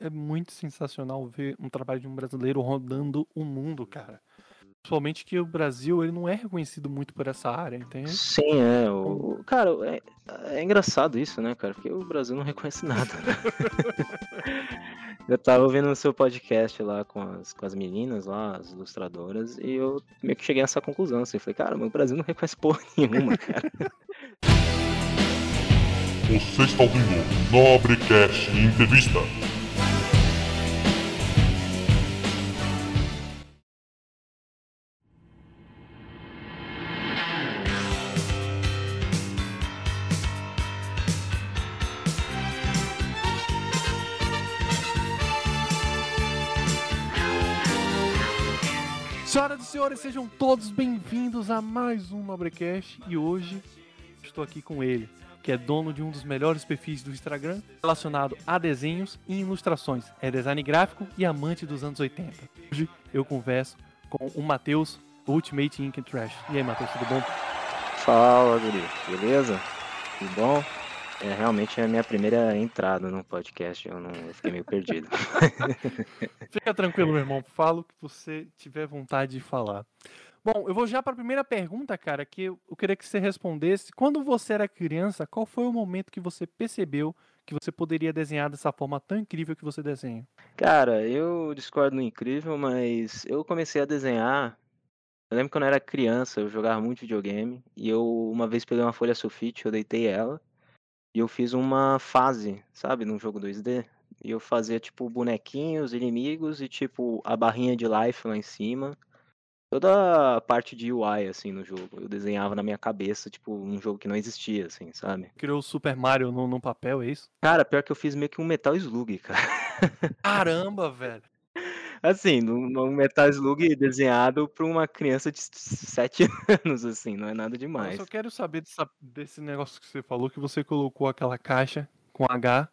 é muito sensacional ver um trabalho de um brasileiro rodando o mundo, cara. Principalmente que o Brasil ele não é reconhecido muito por essa área, entende? Sim, é. O, cara, é, é engraçado isso, né, cara? Porque o Brasil não reconhece nada, né? eu tava ouvindo o seu podcast lá com as, com as meninas lá, as ilustradoras, e eu meio que cheguei a essa conclusão. Assim, falei, cara, o Brasil não reconhece porra nenhuma, cara. Você está ouvindo Nobrecast Entrevista. Senhores, sejam todos bem-vindos a mais um Nobrecast e hoje estou aqui com ele, que é dono de um dos melhores perfis do Instagram relacionado a desenhos e ilustrações. É design gráfico e amante dos anos 80. Hoje eu converso com o Matheus, Ultimate Ink Trash. E aí, Matheus, tudo bom? Fala, Guri. Beleza? Tudo bom? É, realmente é a minha primeira entrada no podcast, eu não eu fiquei meio perdido. Fica tranquilo, meu irmão. Fala o que você tiver vontade de falar. Bom, eu vou já para a primeira pergunta, cara, que eu queria que você respondesse. Quando você era criança, qual foi o momento que você percebeu que você poderia desenhar dessa forma tão incrível que você desenha? Cara, eu discordo no incrível, mas eu comecei a desenhar. Eu lembro quando eu era criança, eu jogava muito videogame e eu uma vez peguei uma folha sulfite, eu deitei ela e eu fiz uma fase, sabe, num jogo 2D. E eu fazia tipo bonequinhos, inimigos e tipo a barrinha de life lá em cima. Toda a parte de UI, assim, no jogo. Eu desenhava na minha cabeça, tipo, um jogo que não existia, assim, sabe? Criou o Super Mario no, no papel, é isso? Cara, pior que eu fiz meio que um Metal Slug, cara. Caramba, velho. Assim, um Metal Slug desenhado pra uma criança de 7 anos, assim, não é nada Eu demais. só quero saber dessa- desse negócio que você falou, que você colocou aquela caixa com H,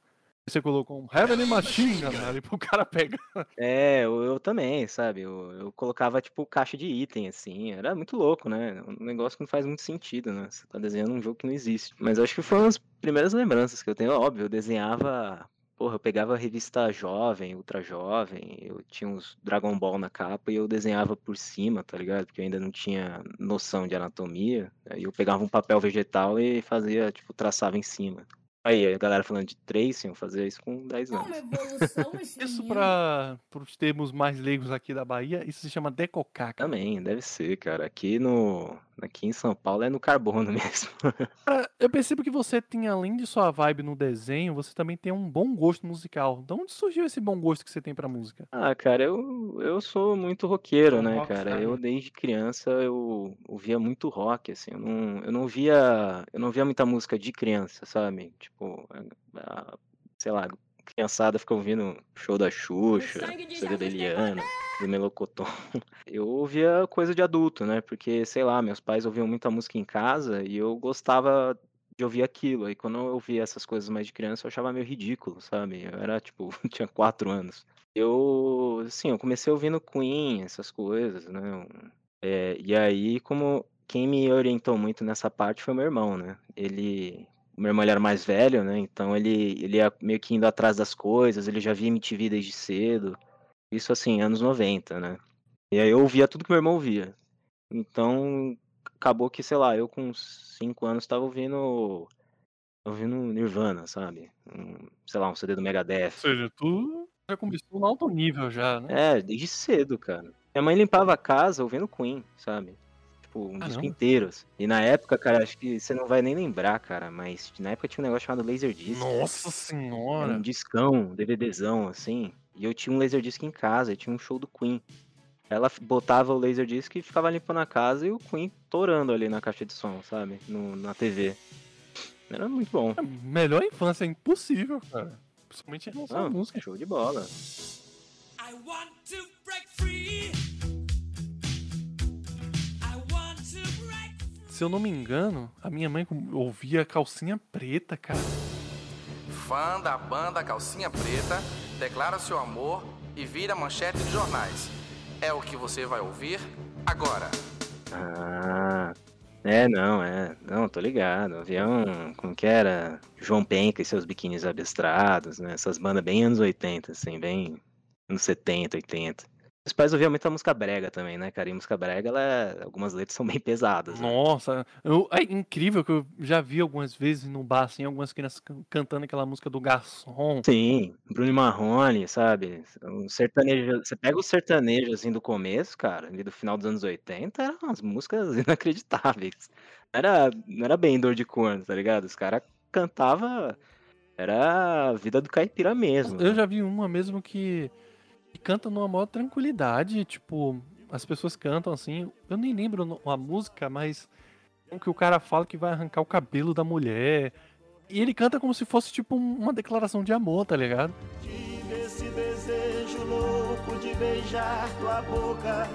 você colocou um Heavenly Machine, galera, e pro cara pegar. É, eu, eu também, sabe? Eu, eu colocava, tipo, caixa de item, assim. Era muito louco, né? Um negócio que não faz muito sentido, né? Você tá desenhando um jogo que não existe. Mas eu acho que foram as primeiras lembranças que eu tenho. Óbvio, eu desenhava. Porra, eu pegava a revista Jovem, Ultra Jovem, eu tinha uns Dragon Ball na capa e eu desenhava por cima, tá ligado? Porque eu ainda não tinha noção de anatomia. Aí eu pegava um papel vegetal e fazia, tipo, traçava em cima. Aí, a galera falando de tracing, eu fazia isso com 10 Uma anos. evolução esse Isso para os termos mais leigos aqui da Bahia, isso se chama decocar. cara. Também, deve ser, cara. Aqui no. Aqui em São Paulo é no carbono mesmo. Cara, eu percebo que você tem, além de sua vibe no desenho, você também tem um bom gosto musical. De onde surgiu esse bom gosto que você tem pra música? Ah, cara, eu, eu sou muito roqueiro, É um né, rockstar, cara? Eu né? desde criança eu ouvia muito rock, assim. Eu não, eu não via. Eu não via muita música de criança, sabe? Tipo, a- sei lá, criançada fica ouvindo show da Xuxa, sangue de CD da Eliana, do Melocotão. Eu ouvia coisa de adulto, né? Porque, sei lá, meus pais ouviam muita música em casa e eu gostava de ouvir aquilo. Aí quando eu ouvia essas coisas mais de criança, eu achava meio ridículo, sabe? Eu era, tipo, tinha quatro anos. Eu, assim, eu comecei ouvindo Queen, essas coisas, né? é, e aí, como quem me orientou muito nessa parte foi meu irmão, né? Ele, meu irmão era mais velho, né? Então ele, ele ia meio que indo atrás das coisas, ele já via MTV desde cedo. Isso, assim, anos 90, né? E aí eu ouvia tudo que meu irmão ouvia. Então, acabou que, sei lá, eu com 5 anos tava ouvindo, ouvindo Nirvana, sabe? Um, sei lá, um CD do Megadeth. Ou seja, tu já começou no alto nível já, né? É, desde cedo, cara. Minha mãe limpava a casa ouvindo Queen, sabe? Tipo, um disco Caramba. inteiro. assim. E na época, cara, acho que você não vai nem lembrar, cara, mas na época tinha um negócio chamado Laserdisc. Nossa Era senhora! um discão, DVDzão, assim. E eu tinha um Laserdisc em casa, e tinha um show do Queen. Ela botava o Laserdisc e ficava limpando a casa e o Queen torando ali na caixa de som, sabe? No, na TV. Era muito bom. A melhor infância é impossível, cara. Principalmente em relação à Ah, música. show de bola. I want to Se eu não me engano, a minha mãe com- ouvia calcinha preta, cara. Fã da banda Calcinha Preta, declara seu amor e vira manchete de jornais. É o que você vai ouvir agora. Ah. É, não, é. Não, tô ligado. Avião, como que era? João Penca e seus biquínis abstrados, né? Essas bandas bem anos 80, assim, bem anos 70, 80. Os pais ouviam muita música brega também, né, cara? E música brega, ela, é- algumas letras são bem pesadas. né? Nossa, eu- é incrível que eu já vi algumas vezes no bar, assim, algumas crianças can- cantando aquela música do garçom. Sim, Bruno Marrone, sabe? Um sertanejo, você pega o sertanejo assim do começo, cara, ali do final dos anos 80, eram umas músicas inacreditáveis. Era, não era bem dor de corno, tá ligado? Os caras cantavam, era a vida do caipira mesmo. Eu né? já vi uma mesmo que canta numa maior tranquilidade, tipo, as pessoas cantam assim, eu nem lembro a música, mas um que o cara fala que vai arrancar o cabelo da mulher. E ele canta como se fosse tipo um- uma declaração de amor, tá ligado? Tive esse desejo louco de beijar tua boca,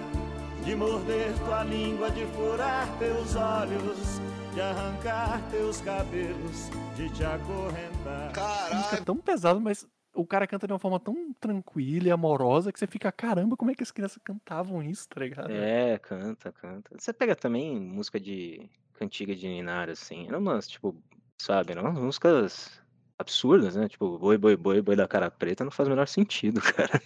de morder tua língua, de furar teus olhos, de arrancar teus cabelos, de te acorrentar. é tão pesada, mas o cara canta de uma forma tão tranquila e amorosa que você fica, caramba, como é que as crianças cantavam isso, tá ligado? É, canta, canta. Você pega também música de cantiga de Ninário, assim, eram umas, tipo, sabe, eram umas músicas absurdas, né? Tipo, boi, boi, boi, boi da cara preta não faz o menor sentido, cara.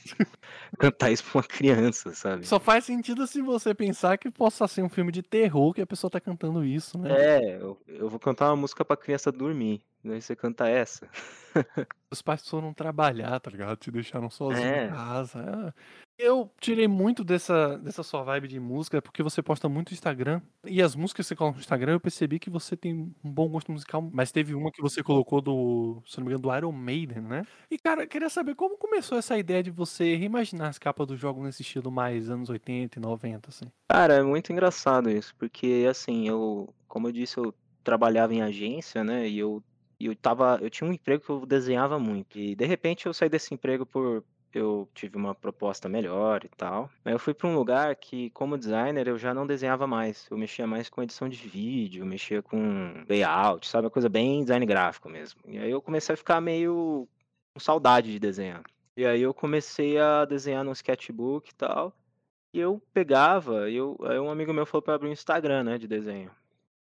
Cantar isso pra uma criança, sabe? Só faz sentido se você pensar que possa ser um filme de terror que a pessoa tá cantando isso, né? É, eu, eu vou cantar uma música pra criança dormir. Daí você canta essa. Os pais foram trabalhar, tá ligado? Te deixaram sozinho É. em casa. é. Eu tirei muito dessa, dessa sua vibe de música porque você posta muito no Instagram. E as músicas que você coloca no Instagram, eu percebi que você tem um bom gosto musical. Mas teve uma que você colocou do, se não me engano, do Iron Maiden, né? E, cara, eu queria saber como começou essa ideia de você reimaginar as capas do jogo nesse estilo mais anos 80 e 90, assim. Cara, é muito engraçado isso, porque assim, eu, como eu disse, eu trabalhava em agência, né? E eu, e eu tava, eu tinha um emprego que eu desenhava muito. E de repente eu saí desse emprego por eu tive uma proposta melhor e tal. Aí eu fui para um lugar que, como designer, eu já não desenhava mais. Eu mexia mais com edição de vídeo, mexia com layout, sabe? Uma coisa bem design gráfico mesmo. E aí eu comecei a ficar meio com saudade de desenhar. E aí eu comecei a desenhar no sketchbook e tal. E eu pegava, eu, aí um amigo meu falou para abrir um Instagram, né, de desenho.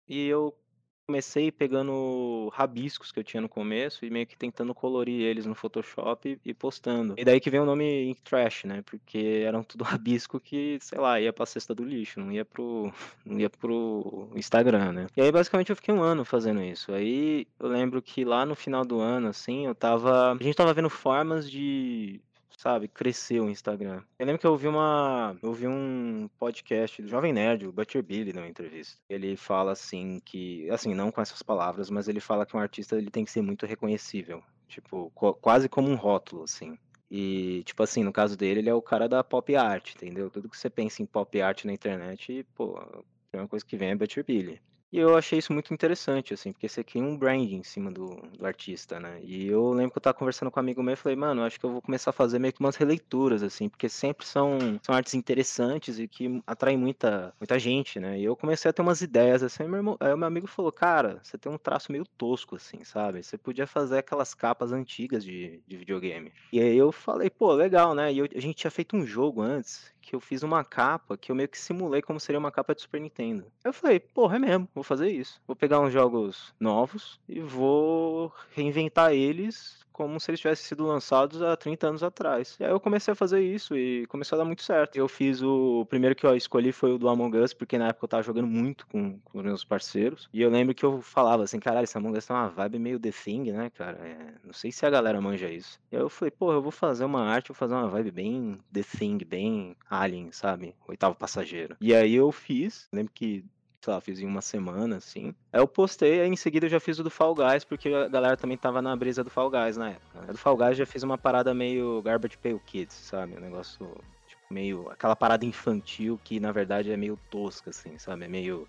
E eu comecei pegando rabiscos que eu tinha no começo e meio que tentando colorir eles no Photoshop e, postando. E daí que vem o nome Ink Trash, né? Porque eram tudo rabisco que, sei lá, ia pra cesta do lixo, não ia pro, não ia pro Instagram, né? E aí basicamente eu fiquei um ano fazendo isso. Aí eu lembro que lá no final do ano, assim, eu tava. A gente tava vendo formas de sabe, cresceu o Instagram. Eu lembro que eu ouvi uma, eu ouvi um podcast do Jovem Nerd, o Butcher Billy, numa entrevista. Ele fala assim que, assim, não com essas palavras, mas ele fala que um artista ele tem que ser muito reconhecível, tipo, co- quase como um rótulo, assim. E, tipo assim, no caso dele, ele é o cara da pop art, entendeu? Tudo que você pensa em pop art na internet, pô, a primeira coisa que vem é Butcher Billy. E eu achei isso muito interessante, assim, porque você cria um brand em cima do, do artista, né? E eu lembro que eu tava conversando com um amigo meu e falei, mano, acho que eu vou começar a fazer meio que umas releituras, assim, porque sempre são, são artes interessantes e que atraem muita, muita gente, né? E eu comecei a ter umas ideias, assim, meu irmão, aí meu amigo falou, cara, você tem um traço meio tosco, assim, sabe? Você podia fazer aquelas capas antigas de, de videogame. E aí eu falei, pô, legal, né? E eu- a gente tinha feito um jogo antes que eu fiz uma capa que eu meio que simulei como seria uma capa de Super Nintendo. Eu falei, porra, é mesmo, vou fazer isso. Vou pegar uns jogos novos e vou reinventar eles como se eles tivessem sido lançados há 30 anos atrás. E aí eu comecei a fazer isso e começou a dar muito certo. Eu fiz o, o primeiro que eu escolhi foi o do Among Us, porque na época eu tava jogando muito com, com os meus parceiros. E eu lembro que eu falava assim, caralho, esse Among Us tem uma vibe meio The Thing, né, cara? É, não sei se a galera manja isso. E aí eu falei, pô, eu vou fazer uma arte, vou fazer uma vibe bem The Thing, bem Alien, sabe? Oitavo passageiro. E aí eu fiz, lembro que sei lá, fiz em uma semana, assim. Aí eu postei, aí em seguida eu já fiz o do Fall Guys, porque a galera também tava na brisa do Fall Guys na época. né? Do Fall Guys já fiz uma parada meio Garbage Pail Kids, sabe? Um negócio, tipo, meio... Aquela parada infantil que, na verdade, é meio tosca, assim, sabe? É meio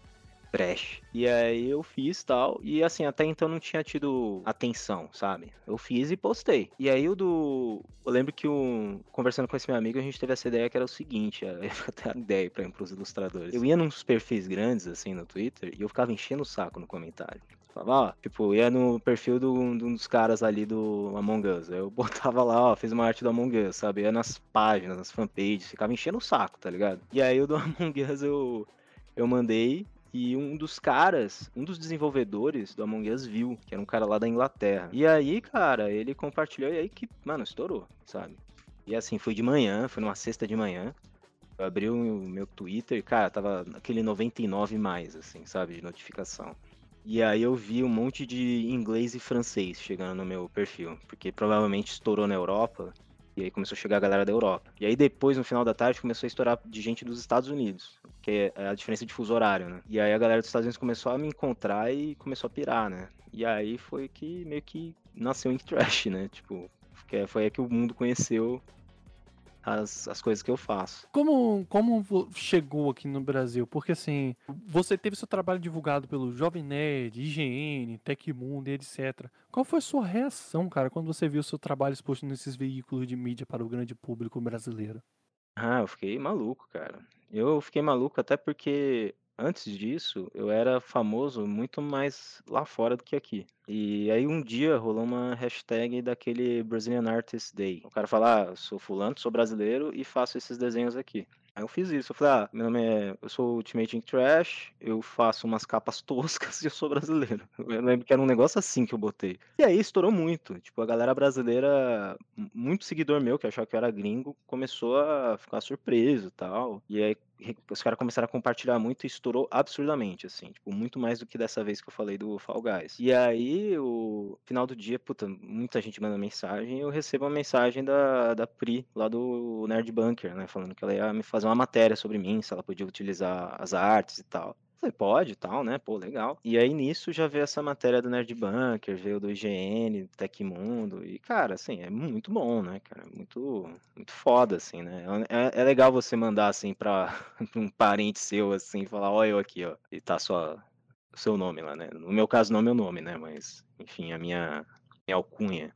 trash. E aí eu fiz tal, e assim, até então não tinha tido atenção, sabe? Eu fiz e postei. E aí o do. Eu lembro que conversando com esse meu amigo, a gente teve essa ideia que era o seguinte, eu até a ideia pra pros ilustradores. Eu ia nos perfis grandes, assim, no Twitter, e eu ficava enchendo o saco no comentário. Falava, ó, tipo, ia no perfil de um dos caras ali do Among Us. Eu botava lá, ó, fiz uma arte do Among Us, sabe? Ia nas páginas, nas fanpages, ficava enchendo o saco, tá ligado? E aí o do Among Us eu, eu mandei E um dos caras, um dos desenvolvedores do Among Us viu, que era um cara lá da Inglaterra. E aí, cara, ele compartilhou e aí que, mano, estourou, sabe? E assim, foi de manhã, foi numa sexta de manhã. Eu abri o meu Twitter e, cara, tava aquele 99 mais, assim, sabe, de notificação. E aí eu vi um monte de inglês e francês chegando no meu perfil, porque provavelmente estourou na Europa, e aí começou a chegar a galera da Europa. E aí depois, no final da tarde, começou a estourar de gente dos Estados Unidos, que é a diferença de fuso horário, né? E aí a galera dos Estados Unidos começou a me encontrar e começou a pirar, né? E aí foi que meio que nasceu o Ink Trash, né? Tipo, que foi aí que o mundo conheceu as, as coisas que eu faço. Como, como chegou aqui no Brasil? Porque assim, você teve seu trabalho divulgado pelo Jovem Nerd, IGN, Tecmundo e etc. Qual foi a sua reação, cara, quando você viu seu trabalho exposto nesses veículos de mídia para o grande público brasileiro? Ah, eu fiquei maluco, cara. Eu fiquei maluco até porque antes disso eu era famoso muito mais lá fora do que aqui. E aí um dia rolou uma hashtag daquele Brazilian Artist Day. O cara fala, ah, eu sou fulano, sou brasileiro e faço esses desenhos aqui. Aí eu fiz isso. Eu falei, ah, meu nome é. Eu sou Ultimate Ink Trash, eu faço umas capas toscas e eu sou brasileiro. Eu lembro que era um negócio assim que eu botei. E aí estourou muito. Tipo, a galera brasileira, muito seguidor meu que achava que eu era gringo, começou a ficar surpreso e tal. E aí os caras começaram a compartilhar muito e estourou absurdamente, assim. Tipo, muito mais do que dessa vez que eu falei do Fall Guys. E aí, o final do dia, puta, muita gente manda mensagem eu recebo uma mensagem da, da Pri, lá do Nerd Bunker, né? Falando que ela ia me fazer uma matéria sobre mim, se ela podia utilizar as artes e tal. Falei, pode e tal, né? Pô, legal. E aí nisso já veio essa matéria do Nerd Bunker, veio do IGN, do Tecmundo. E, cara, assim, é muito bom, né, cara? Muito, muito foda, assim, né? É, é legal você mandar, assim, pra, um parente seu, assim, falar, ó, eu aqui, ó. E tá sua, o seu nome lá, né? No meu caso, não é meu nome, né? Mas, enfim, a minha, minha alcunha.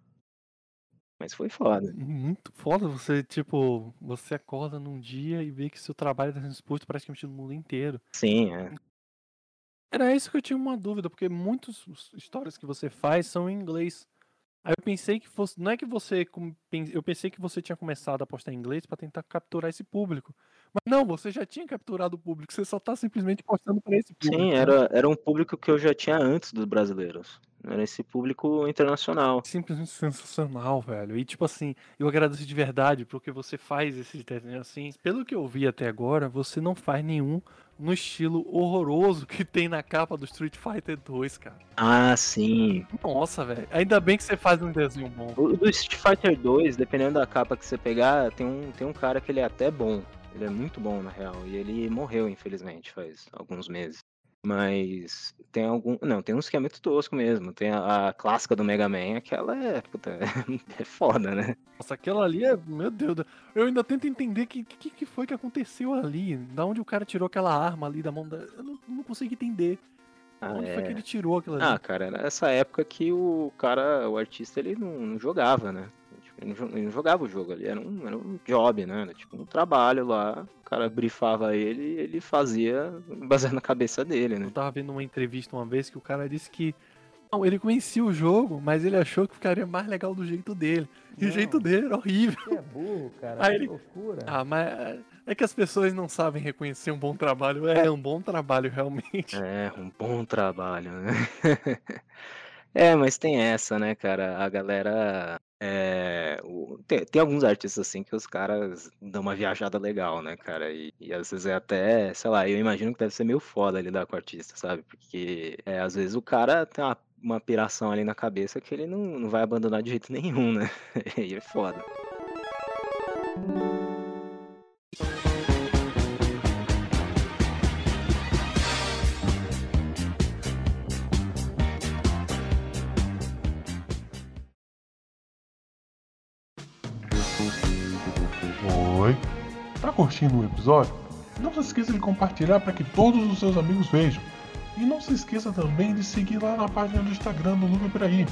Mas foi foda. Muito foda você, tipo, você acorda num dia e vê que seu trabalho está sendo exposto praticamente no mundo inteiro. Sim, é. Era isso que eu tinha uma dúvida, porque muitas histórias que você faz são em inglês. Aí eu pensei que fosse. Não é que você. Eu pensei que você tinha começado a postar em inglês pra tentar capturar esse público. Mas não, você já tinha capturado o público, você só tá simplesmente postando pra esse público. Sim, né? era, era um público que eu já tinha antes dos brasileiros. Era esse público internacional. Simplesmente sensacional, velho. E tipo assim, eu agradeço de verdade porque você faz esses desenhos assim. Pelo que eu vi até agora, você não faz nenhum no estilo horroroso que tem na capa do Street Fighter 2, cara. Ah, sim. Nossa, velho. Ainda bem que você faz um desenho bom. O do Street Fighter 2, dependendo da capa que você pegar, tem um, tem um cara que ele é até bom. Ele é muito bom, na real. E ele morreu, infelizmente, faz alguns meses. Mas tem algum. Não, tem uns que é muito tosco mesmo. Tem a, a clássica do Mega Man, aquela é. Puta, é foda, né? Nossa, aquela ali é. Meu Deus. Eu ainda tento entender o que, que, que foi que aconteceu ali. Da onde o cara tirou aquela arma ali da mão da. Eu não, não consigo entender. Ah, onde foi que é. ele tirou aquela ali? Ah, cara, era essa época que o cara, o artista, ele não, não jogava, né? Ele não, ele não jogava o jogo ali, era um, era um job, né? Era tipo um trabalho lá. O cara brifava ele e ele fazia baseado na cabeça dele, né? Eu tava vendo uma entrevista uma vez que o cara disse que. Não, ele conhecia o jogo, mas ele achou que ficaria mais legal do jeito dele. E o Não. jeito dele era horrível. Você é burro, cara. Aí que ele- loucura. Ah, mas é- é que as pessoas não sabem reconhecer um bom trabalho. É um bom trabalho, realmente. É, um bom trabalho, né? É, mas tem essa, né, cara? A galera. É, tem, tem alguns artistas assim que os caras dão uma viajada legal, né, cara? E, e às vezes é até, sei lá, eu imagino que deve ser meio foda lidar com o artista, sabe? Porque é, às vezes o cara tem uma, uma piração ali na cabeça que ele não, não vai abandonar de jeito nenhum, né? E é foda. Curtindo o episódio? Não se esqueça de compartilhar para que todos os seus amigos vejam. E não se esqueça também de seguir lá na página do Instagram do Núcleo Piraí.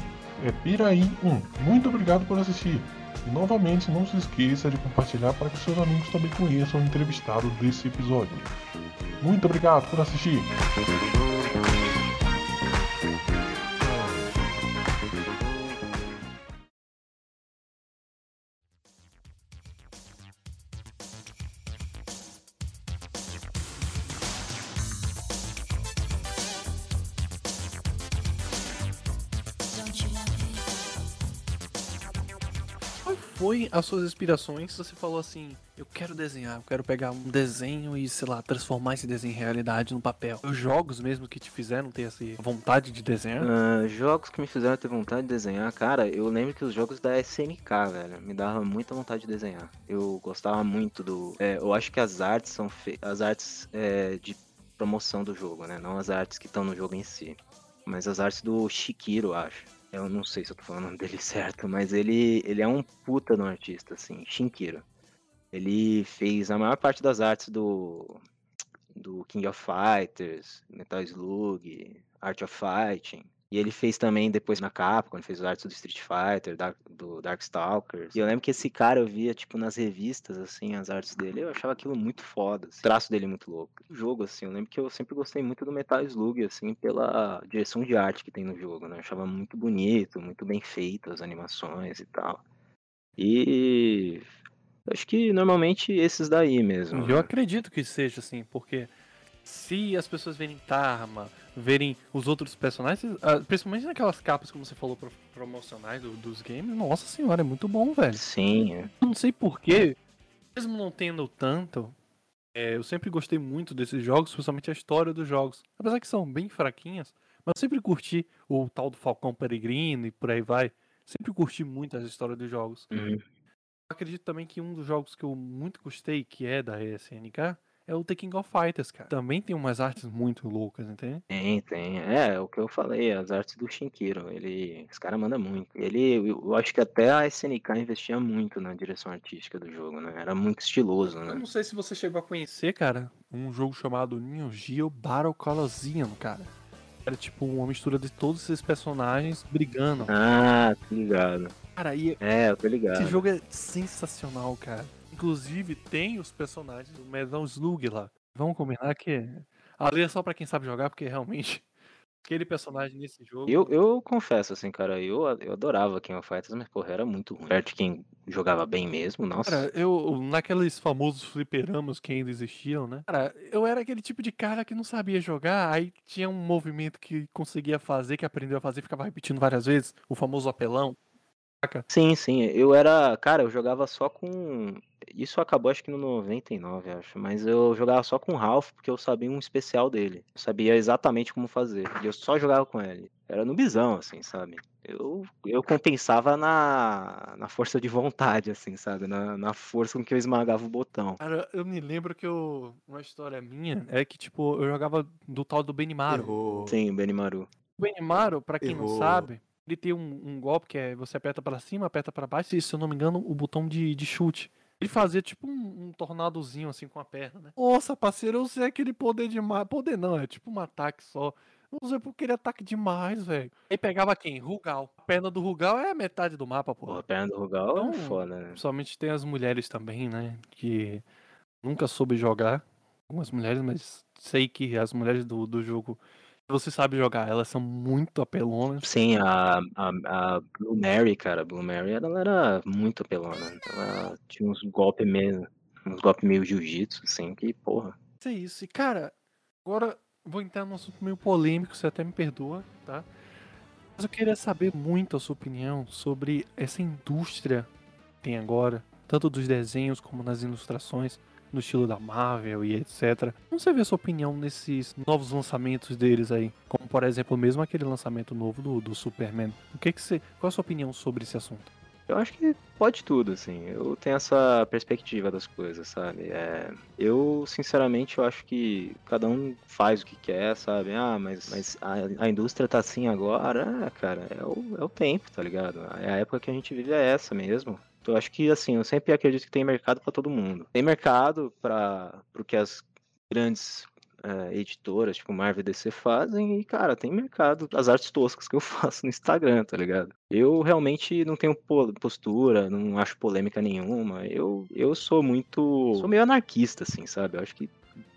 É Piraí1. Muito obrigado por assistir. E novamente não se esqueça de compartilhar para que seus amigos também conheçam o entrevistado desse episódio. Muito obrigado por assistir. Foi as suas inspirações? Você falou assim, eu quero desenhar, eu quero pegar um desenho e, sei lá, transformar esse desenho em realidade no papel. Os jogos mesmo que te fizeram ter essa vontade de desenhar? Ah, jogos que me fizeram ter vontade de desenhar, cara, eu lembro que os jogos da SNK, velho, me dava muita vontade de desenhar. Eu gostava muito do. é, eu acho que as artes são fe... as artes é, de promoção do jogo, né? Não as artes que estão no jogo em si. Mas as artes do Shikiro, acho. Eu não sei se eu tô falando dele certo, mas ele, ele é um puta no artista, assim, Shinkiro. Ele fez a maior parte das artes do, do King of Fighters, Metal Slug, Art of Fighting. E ele fez também depois na Capcom, ele fez as artes do Street Fighter, Dark- do Darkstalkers. E eu lembro que esse cara eu via, tipo, nas revistas, assim, as artes dele, eu achava aquilo muito foda. assim. O traço dele muito louco. O jogo, assim, eu lembro que eu sempre gostei muito do Metal Slug, assim, pela direção de arte que tem no jogo, né? Eu achava muito bonito, muito bem feito as animações e tal. E eu acho que normalmente esses daí mesmo. Eu né? acredito que seja assim, porque se as pessoas verem Tarma, verem os outros personagens, ah, principalmente naquelas capas, como você falou, pro- promocionais do- dos games, nossa senhora, é muito bom, velho. Sim, é. Não sei porquê, mesmo não tendo tanto, é, eu sempre gostei muito desses jogos, principalmente a história dos jogos. Apesar que são bem fraquinhas, mas eu sempre curti o tal do Falcão Peregrino e por aí vai. Sempre curti muito as histórias dos jogos. Uhum. Acredito também que um dos jogos que eu muito gostei, que é da SNK, é o The King of Fighters, cara. Também tem umas artes muito loucas, entende? Tem, tem. É, é o que eu falei, as artes do Shinkiro. Ele. Esse cara manda muito. Ele. Eu eu acho que até a SNK investia muito na direção artística do jogo, né? Era muito estiloso, Eu né? não sei se você chegou a conhecer, cara, um jogo chamado Neo Geo Battle Colosseum, cara. Era tipo uma mistura de todos esses personagens brigando. Ah, tô ligado. Cara, e É, eu tô ligado. esse jogo é sensacional, cara. Inclusive, tem os personagens do Metal Slug lá. Vamos combinar que ali é só pra quem sabe jogar, porque realmente aquele personagem nesse jogo. Eu, eu confesso, assim, cara, eu, eu adorava King of Fighters, mas, porra, era muito ruim. Perto de quem jogava bem mesmo, nossa. Cara, eu, naqueles famosos fliperamas que ainda existiam, né? Cara, eu era aquele tipo de cara que não sabia jogar, aí tinha um movimento que conseguia fazer, que aprendeu a fazer, ficava repetindo várias vezes, o famoso apelão. Saca? Sim, sim, eu era. Cara, eu jogava só com. Isso acabou acho que no 99, acho. Mas eu jogava só com o Ralph porque eu sabia um especial dele. Eu sabia exatamente como fazer. E eu só jogava com ele. Era no bisão, assim, sabe? Eu, eu compensava na, na força de vontade, assim, sabe? Na, na força com que eu esmagava o botão. Cara, eu me lembro que eu. Uma história minha é que, tipo, eu jogava do tal do Benimaru. Errou. Sim, Benimaru. O Benimaru, pra quem não Errou. sabe, ele tem um, um golpe que é você aperta pra cima, aperta pra baixo, e se eu não me engano, o botão de, de chute. Ele fazia tipo um, um tornadozinho assim com a perna, né? Nossa, parceiro, eu usei aquele poder demais. Poder não, é tipo um ataque só. Eu usei porque ele ataque demais, velho. Aí pegava quem? Rugal. A perna do Rugal é a metade do mapa, pô. A perna do Rugal é Então, foda, né? Principalmente tem as mulheres também, né? Que nunca soube jogar. Algumas mulheres, mas sei que as mulheres do, do jogo, você sabe jogar, elas são muito apelonas. Sim, a, a, a Blue Mary, cara, a Blue Mary, ela era muito apelona. Ela tinha uns golpes meio, uns golpes meio jiu-jitsu, assim, que, porra. Isso é isso. E, cara, agora vou entrar num assunto meio polêmico, você até me perdoa, tá? Mas eu queria saber muito a sua opinião sobre essa indústria que tem agora, tanto dos desenhos como nas ilustrações, no estilo da Marvel e etc. Como você vê a sua opinião nesses novos lançamentos deles aí? Como, por exemplo, mesmo aquele lançamento novo do, do Superman. O que que você, qual a sua opinião sobre esse assunto? Eu acho que pode tudo, assim. Eu tenho essa perspectiva das coisas, sabe? É, eu, sinceramente, eu acho que cada um faz o que quer, sabe? Ah, mas, mas a, a indústria tá assim agora, ah, cara, é o, é o tempo, tá ligado? A época que a gente vive é essa mesmo. Eu acho que, assim, eu sempre acredito que tem mercado pra todo mundo. Tem mercado para o que as grandes é, editoras, tipo Marvel e DC, fazem, e, cara, tem mercado as artes toscas que eu faço no Instagram, tá ligado? Eu realmente não tenho po- postura, não acho polêmica nenhuma. Eu, eu sou muito. Sou meio anarquista, assim, sabe? Eu acho que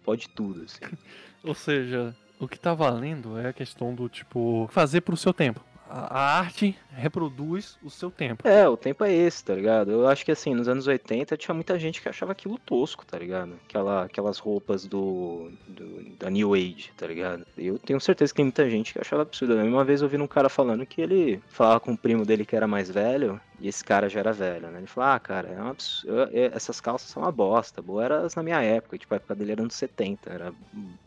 pode tudo, assim. Ou seja, o que tá valendo é a questão do tipo fazer pro seu tempo. A arte reproduz o seu tempo. É, o tempo é esse, tá ligado? Eu acho que assim, nos anos 80 tinha muita gente que achava aquilo tosco, tá ligado? Aquela, aquelas roupas do, do- da New Age, tá ligado? Eu tenho certeza que tem muita gente que achava absurdo. Uma vez eu ouvi um cara falando que ele falava com um primo dele que era mais velho, e esse cara já era velho, né? Ele falou, ah, cara, é essas calças são uma bosta. Boa era na minha época, tipo, a época dele era anos 70, era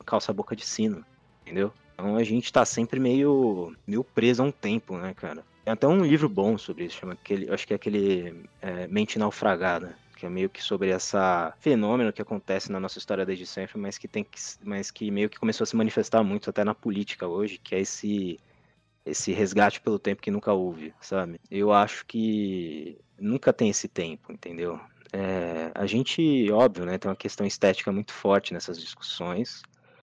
calça boca de sino, entendeu? Então a gente tá sempre meio, meio preso a um tempo, né, cara? Tem até um livro bom sobre isso, chama aquele, acho que é aquele é, Mente Naufragada, que é meio que sobre essa fenômeno que acontece na nossa história desde sempre, mas que tem que, mas que meio que começou a se manifestar muito até na política hoje, que é esse esse resgate pelo tempo que nunca houve, sabe? Eu acho que nunca tem esse tempo, entendeu? É, a gente, óbvio, né, tem uma questão estética muito forte nessas discussões,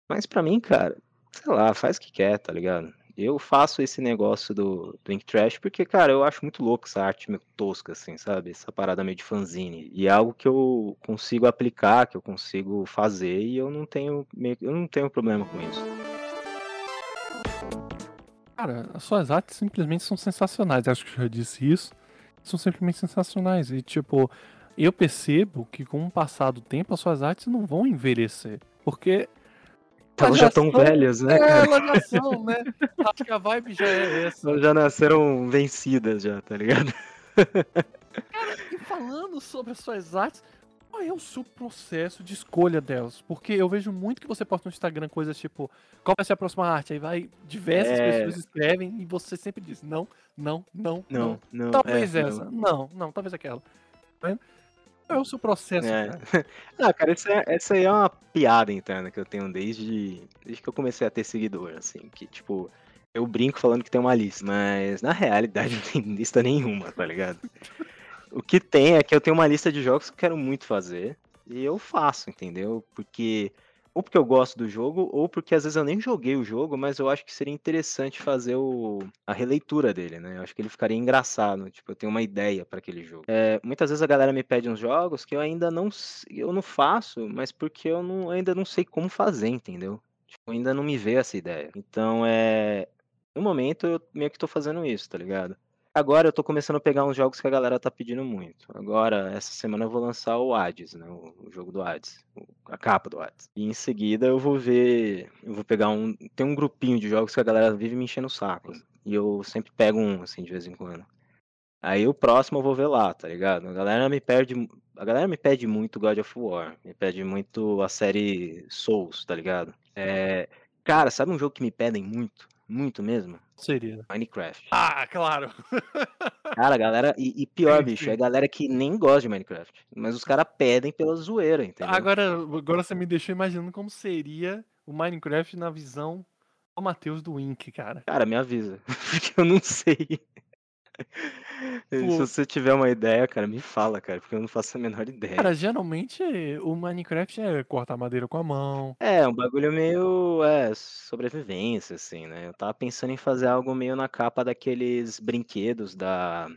mas pra mim, cara, sei lá, faz o que quer, tá ligado? Eu faço esse negócio do, do Ink Trash porque, cara, eu acho muito louco essa arte meio tosca, assim, sabe? Essa parada meio de fanzine. E é algo que eu consigo aplicar, que eu consigo fazer, e eu não tenho, meio, eu não tenho problema com isso. Cara, as suas artes simplesmente são sensacionais. Acho que eu já disse isso. São simplesmente sensacionais. E, tipo, eu percebo que com o passar do tempo, as suas artes não vão envelhecer. Porque. Elas já estão são- velhas, né? É, cara? elas já são, né? Acho que a vibe já é essa. Elas já nasceram vencidas, já, tá ligado? E falando sobre as suas artes, qual é o seu processo de escolha delas? Porque eu vejo muito que você posta no Instagram coisas tipo, qual vai ser a próxima arte? Aí vai, diversas É. pessoas escrevem e você sempre diz, não, não, não, não. Não, não. Talvez é, essa. não. Não. não, talvez aquela. Tá vendo? É o seu processo, É. cara? Ah, cara, essa, é- essa aí é uma piada interna que eu tenho desde, desde que eu comecei a ter seguidor, assim, que, tipo, eu brinco falando que tem uma lista, mas na realidade não tem lista nenhuma, tá ligado? O que tem é que eu tenho uma lista de jogos que eu quero muito fazer, e eu faço, entendeu? Porque, ou porque eu gosto do jogo, ou porque às vezes eu nem joguei o jogo, mas eu acho que seria interessante fazer o, a releitura dele, né? Eu acho que ele ficaria engraçado, tipo, eu tenho uma ideia para aquele jogo. É, muitas vezes a galera me pede uns jogos que eu ainda não, eu não faço, mas porque eu não, ainda não sei como fazer, entendeu? Tipo, ainda não me veio essa ideia. Então, é, no momento eu meio que tô fazendo isso, tá ligado? Agora eu tô começando a pegar uns jogos que a galera tá pedindo muito. Agora, essa semana eu vou lançar o Hades, né? O, jogo do Hades. A capa do Hades. E em seguida eu vou ver. Eu vou pegar um. Tem um grupinho de jogos que a galera vive me enchendo o saco. E eu sempre pego um, assim, de vez em quando. Aí o próximo eu vou ver lá, tá ligado? A galera me perde. A galera me pede muito God of War. Me pede muito a série Souls, tá ligado? É. Cara, sabe um jogo que me pedem muito? Muito mesmo? Seria. Minecraft. Ah, claro. Cara, galera. E, e pior, bicho, é a galera que nem gosta de Minecraft. Mas os caras pedem pela zoeira, entendeu? Agora, agora você me deixou imaginando como seria o Minecraft na visão do Matheus do Wink, cara. Cara, me avisa. Porque eu não sei. Se você tiver uma ideia, cara, me fala, cara, porque eu não faço a menor ideia. Cara, geralmente o Minecraft é cortar madeira com a mão. É, um bagulho meio, é, sobrevivência, assim, né? Eu tava pensando em fazer algo meio na capa daqueles brinquedos da...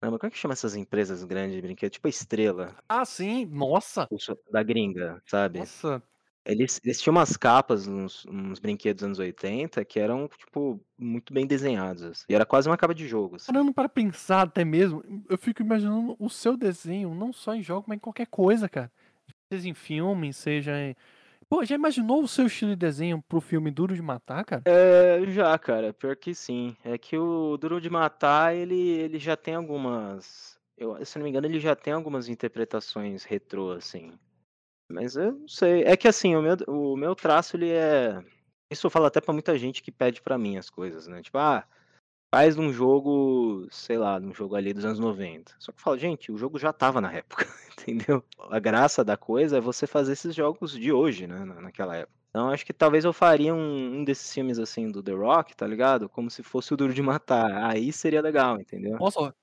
Caramba, como é que chama essas empresas grandes de brinquedo? Tipo a Estrela, Ah, sim, nossa. da gringa, sabe? Nossa, Eles, eles tinham umas capas, uns, uns brinquedos dos anos 80, que eram, tipo, muito bem desenhados. assim. E era quase uma capa de jogo. assim. parando para pensar até mesmo, eu fico imaginando o seu desenho, não só em jogo, mas em qualquer coisa, cara. Seja em filme, seja em. Pô, já imaginou o seu estilo de desenho pro filme Duro de Matar, cara? É, já, cara, pior que sim. É que o Duro de Matar, ele, ele já tem algumas. Eu, se não me engano, ele já tem algumas interpretações retrô, assim. Mas eu não sei. É que assim, o meu, o meu traço, ele é. Isso eu falo até pra muita gente que pede pra mim as coisas, né? Tipo, ah, faz um jogo, sei lá, um jogo ali dos anos 90. Só que eu falo, gente, o jogo já tava na época, entendeu? A graça da coisa é você fazer esses jogos de hoje, né? na- Naquela época. Então acho que talvez eu faria um, um desses filmes assim do The Rock, tá ligado? Como se fosse o Duro de Matar. Aí seria legal, entendeu? Nossa,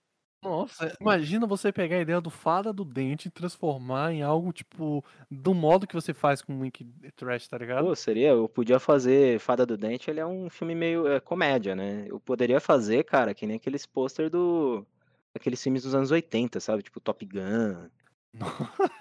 nossa, imagina você pegar a ideia do Fada do Dente e transformar em algo, tipo, do modo que você faz com o Wink Trash, tá ligado? Pô, seria, eu podia fazer Fada do Dente, ele é um filme meio é, comédia, né? Eu poderia fazer, cara, que nem aqueles pôster do aqueles filmes dos anos 80, sabe? Tipo Top Gun.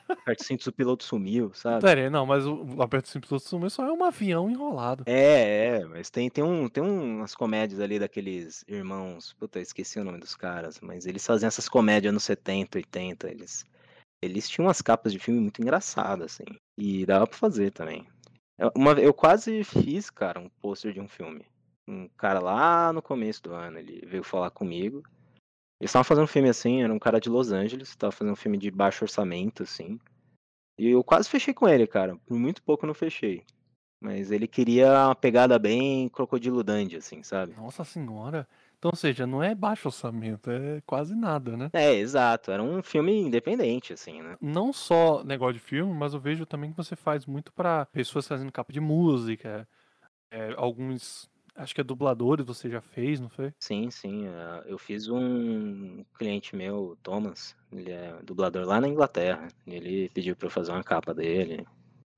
Aperta o cinto, o piloto sumiu, sabe? Pera aí, não, mas o o Aperto Simples Sumiu só é um avião enrolado. É, é, mas tem, tem, um, tem umas comédias ali daqueles irmãos. Puta, esqueci o nome dos caras, mas eles faziam essas comédias nos 70, 80. Eles, eles tinham umas capas de filme muito engraçadas, assim. E dava pra fazer também. Eu, uma, eu quase fiz, cara, um pôster de um filme. Um cara lá no começo do ano, ele veio falar comigo. Eles estavam fazendo um filme assim, era um cara de Los Angeles, tava fazendo um filme de baixo orçamento, assim. E eu quase fechei com ele, cara. Por muito pouco eu não fechei. Mas ele queria uma pegada bem Crocodilo Dandy, assim, sabe? Nossa senhora. Então, ou seja, não é baixo orçamento, é quase nada, né? É, exato. Era um filme independente, assim, né? Não só negócio de filme, mas eu vejo também que você faz muito pra pessoas fazendo capa de música. é, alguns, acho que é dubladores você já fez, não foi? Sim, sim. eh, Eu fiz um cliente meu, o Thomas, ele é dublador lá na Inglaterra. Ele pediu pra eu fazer uma capa dele.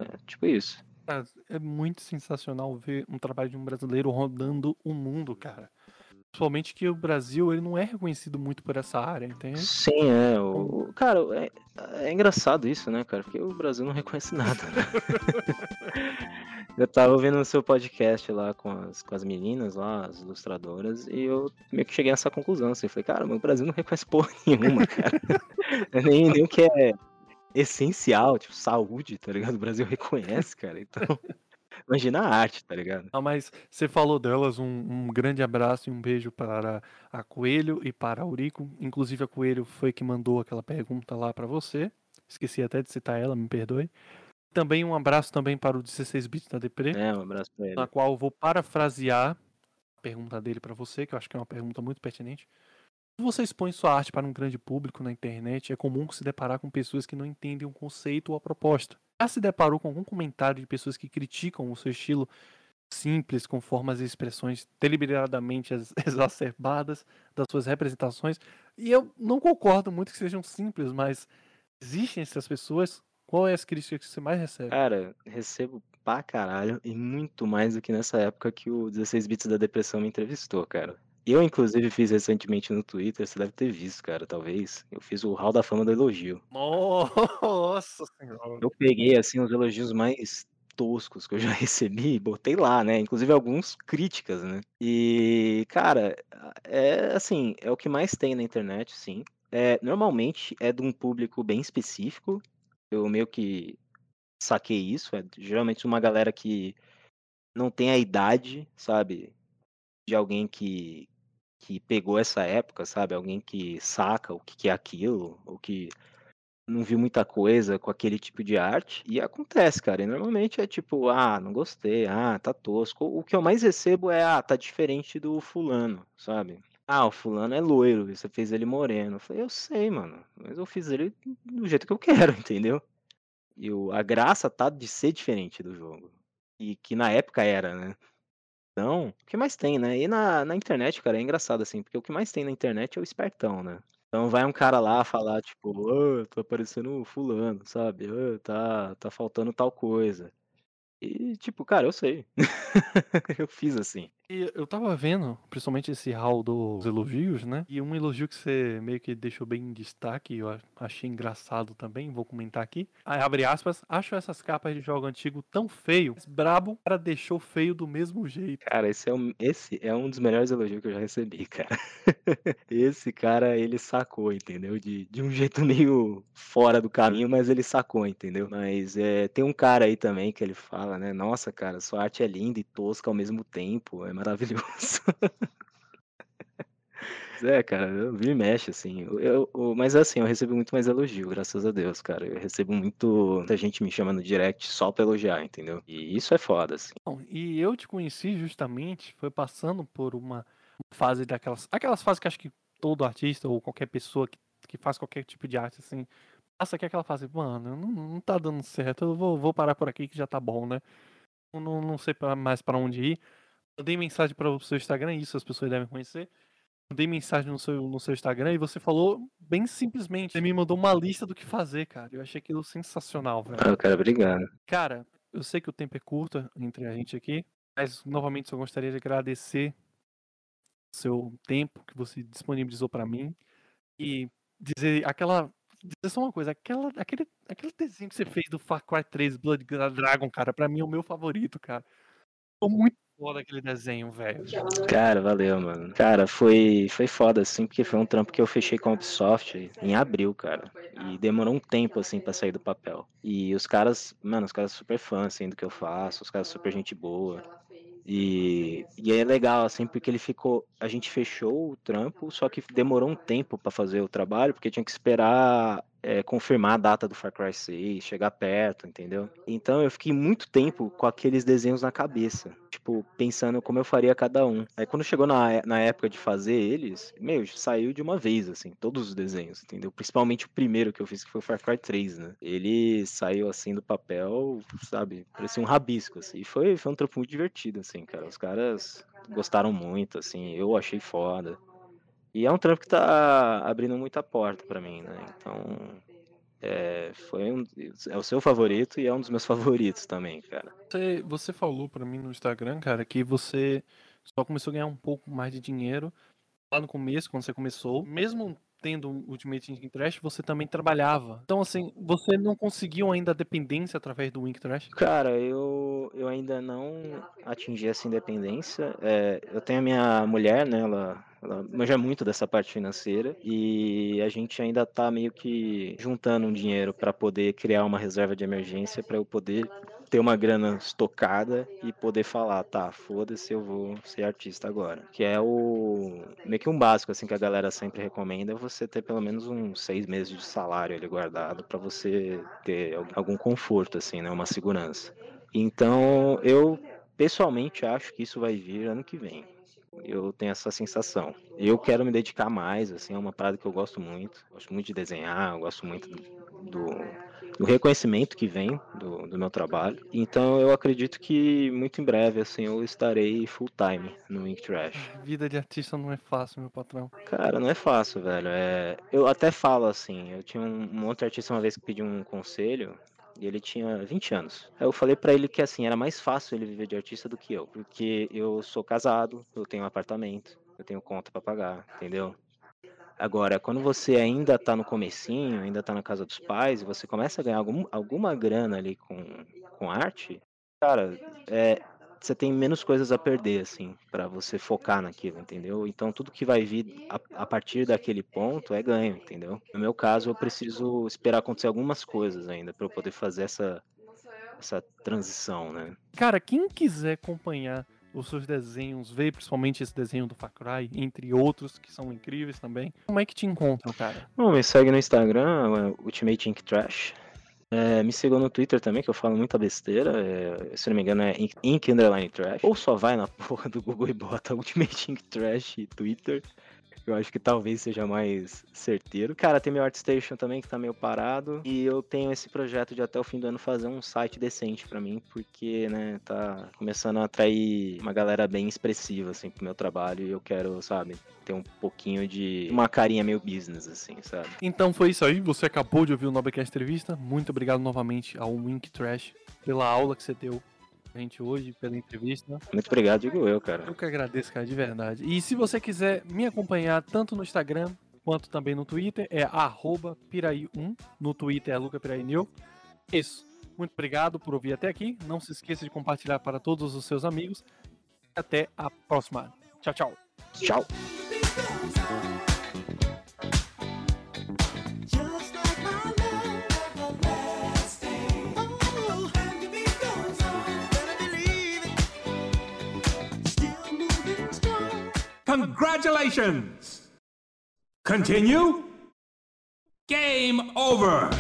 É, tipo isso. Cara, é muito sensacional ver um trabalho de um brasileiro rodando o mundo, cara. Principalmente que o Brasil ele não é reconhecido muito por essa área, entende? Sim, é. O, o- cara, é, é engraçado isso, né, cara? Porque o Brasil não reconhece nada, né? Eu tava ouvindo o seu podcast lá com as, com as meninas lá, as ilustradoras, e eu meio que cheguei a essa conclusão, assim, falei, cara, mas o Brasil não reconhece porra nenhuma, cara. nem, nem o que é essencial, tipo, saúde, tá ligado? O Brasil reconhece, cara. Então, imagina a arte, tá ligado? Ah, mas você falou delas, um, um grande abraço e um beijo para a Coelho e para a Eurico. Inclusive a Coelho foi que mandou aquela pergunta lá para você. Esqueci até de citar ela, me perdoe. Também um abraço também para o 16 bits da Depre, É, um abraço pra ele. na qual eu vou parafrasear a pergunta dele para você, que eu acho que é uma pergunta muito pertinente. Quando você expõe sua arte para um grande público na internet, é comum se deparar com pessoas que não entendem o conceito ou a proposta. Já se deparou com algum comentário de pessoas que criticam o seu estilo simples, com formas e expressões deliberadamente ex- exacerbadas das suas representações? E eu não concordo muito que sejam simples, mas existem essas pessoas. Qual é as críticas que você mais recebe? Cara, recebo pra caralho e muito mais do que nessa época que o 16 Bits da Depressão me entrevistou, cara. Eu, inclusive, fiz recentemente no Twitter, você deve ter visto, cara, talvez. Eu fiz o Hall da Fama do Elogio. Nossa senhora. Eu peguei, assim, os elogios mais toscos que eu já recebi e botei lá, né? Inclusive alguns críticas, né? E, cara, é assim, é o que mais tem na internet, sim. É, normalmente é de um público bem específico. Eu meio que saquei isso. É geralmente uma galera que não tem a idade, sabe? De alguém que, que pegou essa época, sabe? Alguém que saca o que é aquilo, ou que não viu muita coisa com aquele tipo de arte. E acontece, cara. E normalmente é tipo, ah, não gostei, ah, tá tosco. O que eu mais recebo é, ah, tá diferente do fulano, sabe? Ah, o fulano é loiro, você fez ele moreno. Eu falei, eu sei, mano, mas eu fiz ele do jeito que eu quero, entendeu? E o, a graça tá de ser diferente do jogo. E que na época era, né? Então, o que mais tem, né? E na, na internet, cara, é engraçado assim, porque o que mais tem na internet é o espertão, né? Então vai um cara lá falar, tipo, "Ô, tá parecendo fulano, sabe? Ô, tá, tá faltando tal coisa. E, tipo, cara, eu sei. eu fiz assim. E eu tava vendo, principalmente esse hall dos elogios, né? E um elogio que você meio que deixou bem em destaque, eu achei engraçado também, vou comentar aqui. Aí, abre aspas, acho essas capas de jogo antigo tão feio, mas brabo, cara deixou feio do mesmo jeito. Cara, esse é, um, esse é um dos melhores elogios que eu já recebi, cara. Esse cara, ele sacou, entendeu? De, de um jeito meio fora do caminho, mas ele sacou, entendeu? Mas é, tem um cara aí também que ele fala, né? Nossa, cara, sua arte é linda e tosca ao mesmo tempo, é maravilhoso. É, cara, eu vi e mexe, assim. Eu, eu- mas assim, eu recebo muito mais elogio, graças a Deus, cara. Eu recebo muito. Muita gente me chama no direct só pra elogiar, entendeu? E isso é foda, assim. Bom, e eu te conheci justamente, foi passando por uma fase daquelas. Aquelas fases que acho que todo artista ou qualquer pessoa que, que faz qualquer tipo de arte, assim, passa aqui aquela fase, mano, não, não tá dando certo, eu vou, vou parar por aqui que já tá bom, né? Não, não sei mais pra onde ir. Mandei mensagem para o seu Instagram, isso as pessoas devem conhecer. Mandei mensagem no seu, no seu Instagram e você falou bem simplesmente. Você me mandou uma lista do que fazer, cara. Eu achei aquilo sensacional, velho. Ah, cara, obrigado. Cara, eu sei que o tempo é curto entre a gente aqui, mas novamente só gostaria de agradecer o seu tempo que você disponibilizou pra mim e dizer aquela dizer só uma coisa, aquela, aquele, aquele desenho que você fez do Far Cry 3 Blood Dragon, cara, pra mim é o meu favorito, cara. Ficou muito foda aquele desenho, velho. Cara, valeu, mano. Cara, foi, foi foda, assim, porque foi um trampo que eu fechei com a Ubisoft em abril, cara. E demorou um tempo, assim, pra sair do papel. E os caras, mano, os caras super fãs, assim, do que eu faço, os caras super gente boa. E, e é legal, assim, porque ele ficou. A gente fechou o trampo, só que demorou um tempo pra fazer o trabalho, porque tinha que esperar é, confirmar a data do Far Cry 6, chegar perto, entendeu? Então eu fiquei muito tempo com aqueles desenhos na cabeça, tipo, pensando como eu faria cada um. Aí quando chegou na, na época de fazer eles, meu, saiu de uma vez, assim, todos os desenhos, entendeu? Principalmente o primeiro que eu fiz, que foi o Far Cry 3, né? Ele saiu assim do papel, sabe? Parecia um rabisco, assim. E foi, foi um trampo muito divertido, assim, cara. Os caras gostaram muito, assim, eu achei foda. E é um trampo que tá abrindo muita porta pra mim, né? Então, é, foi um, é o seu favorito e é um dos meus favoritos também, cara. Você, você falou pra mim no Instagram, cara, que você só começou a ganhar um pouco mais de dinheiro lá no começo, quando você começou. Mesmo tendo o Ultimate Ink Trash, você também trabalhava. Então, assim, você não conseguiu ainda a dependência através do Ink Trash? Cara, eu, eu ainda não atingi essa independência. É, eu tenho a minha mulher, né? Ela, ela manja muito dessa parte financeira e a gente ainda tá meio que juntando um dinheiro para poder criar uma reserva de emergência para eu poder ter uma grana estocada e poder falar, tá, foda-se, eu vou ser artista agora. Que é o meio que um básico assim que a galera sempre recomenda, é você ter pelo menos uns seis meses de salário ali guardado para você ter algum conforto assim, né, uma segurança. Então, eu pessoalmente acho que isso vai vir ano que vem. Eu tenho essa sensação. Eu quero me dedicar mais, assim, é uma parada que eu gosto muito. Gosto muito de desenhar, eu gosto muito do, do, do reconhecimento que vem do, do, meu trabalho. Então eu acredito que muito em breve, assim, eu estarei full time no Ink Trash. Vida de artista não é fácil, meu patrão. Cara, não é fácil, velho. É... Eu até falo assim, eu tinha um, um outro artista uma vez que pediu um conselho, e ele tinha 20 anos. Aí eu falei para ele que assim, era mais fácil ele viver de artista do que eu, porque eu sou casado, eu tenho um apartamento, eu tenho conta para pagar, entendeu? Agora, quando você ainda tá no comecinho, ainda tá na casa dos pais, e você começa a ganhar algum, alguma grana ali com, com arte, cara, é, você tem menos coisas a perder, assim, para você focar naquilo, entendeu? Então tudo que vai vir a, a, partir daquele ponto é ganho, entendeu? No meu caso, eu preciso esperar acontecer algumas coisas ainda para eu poder fazer essa, essa transição, né? Cara, quem quiser acompanhar os seus desenhos, ver principalmente esse desenho do Far Cry, entre outros que são incríveis também, como é que te encontram, cara? Bom, me segue no Instagram, Ultimate Ink Trash. É, me sigam no Twitter também, que eu falo muita besteira. É, se não me engano, é Ink, Underline Trash. Ou só vai na porra do Google e bota Ultimate Ink Trash Twitter. Eu acho que talvez seja mais certeiro. Cara, tem meu ArtStation também, que tá meio parado. E eu tenho esse projeto de até o fim do ano fazer um site decente para mim, porque, né, tá começando a atrair uma galera bem expressiva, assim, pro meu trabalho. E eu quero, sabe, ter um pouquinho de uma carinha meio business, assim, sabe? Então foi isso aí. Você acabou de ouvir o Noblecast Entrevista. Muito obrigado novamente ao Wink Trash pela aula que você deu gente hoje, pela entrevista. Muito obrigado, digo eu, cara. Eu que agradeço, cara, de verdade. E se você quiser me acompanhar tanto no Instagram quanto também no Twitter, é piraí1. No Twitter é lucapiraínil. Isso. Muito obrigado por ouvir até aqui. Não se esqueça de compartilhar para todos os seus amigos. Até a próxima. Tchau, tchau. Tchau. Congratulations! Continue? Game over!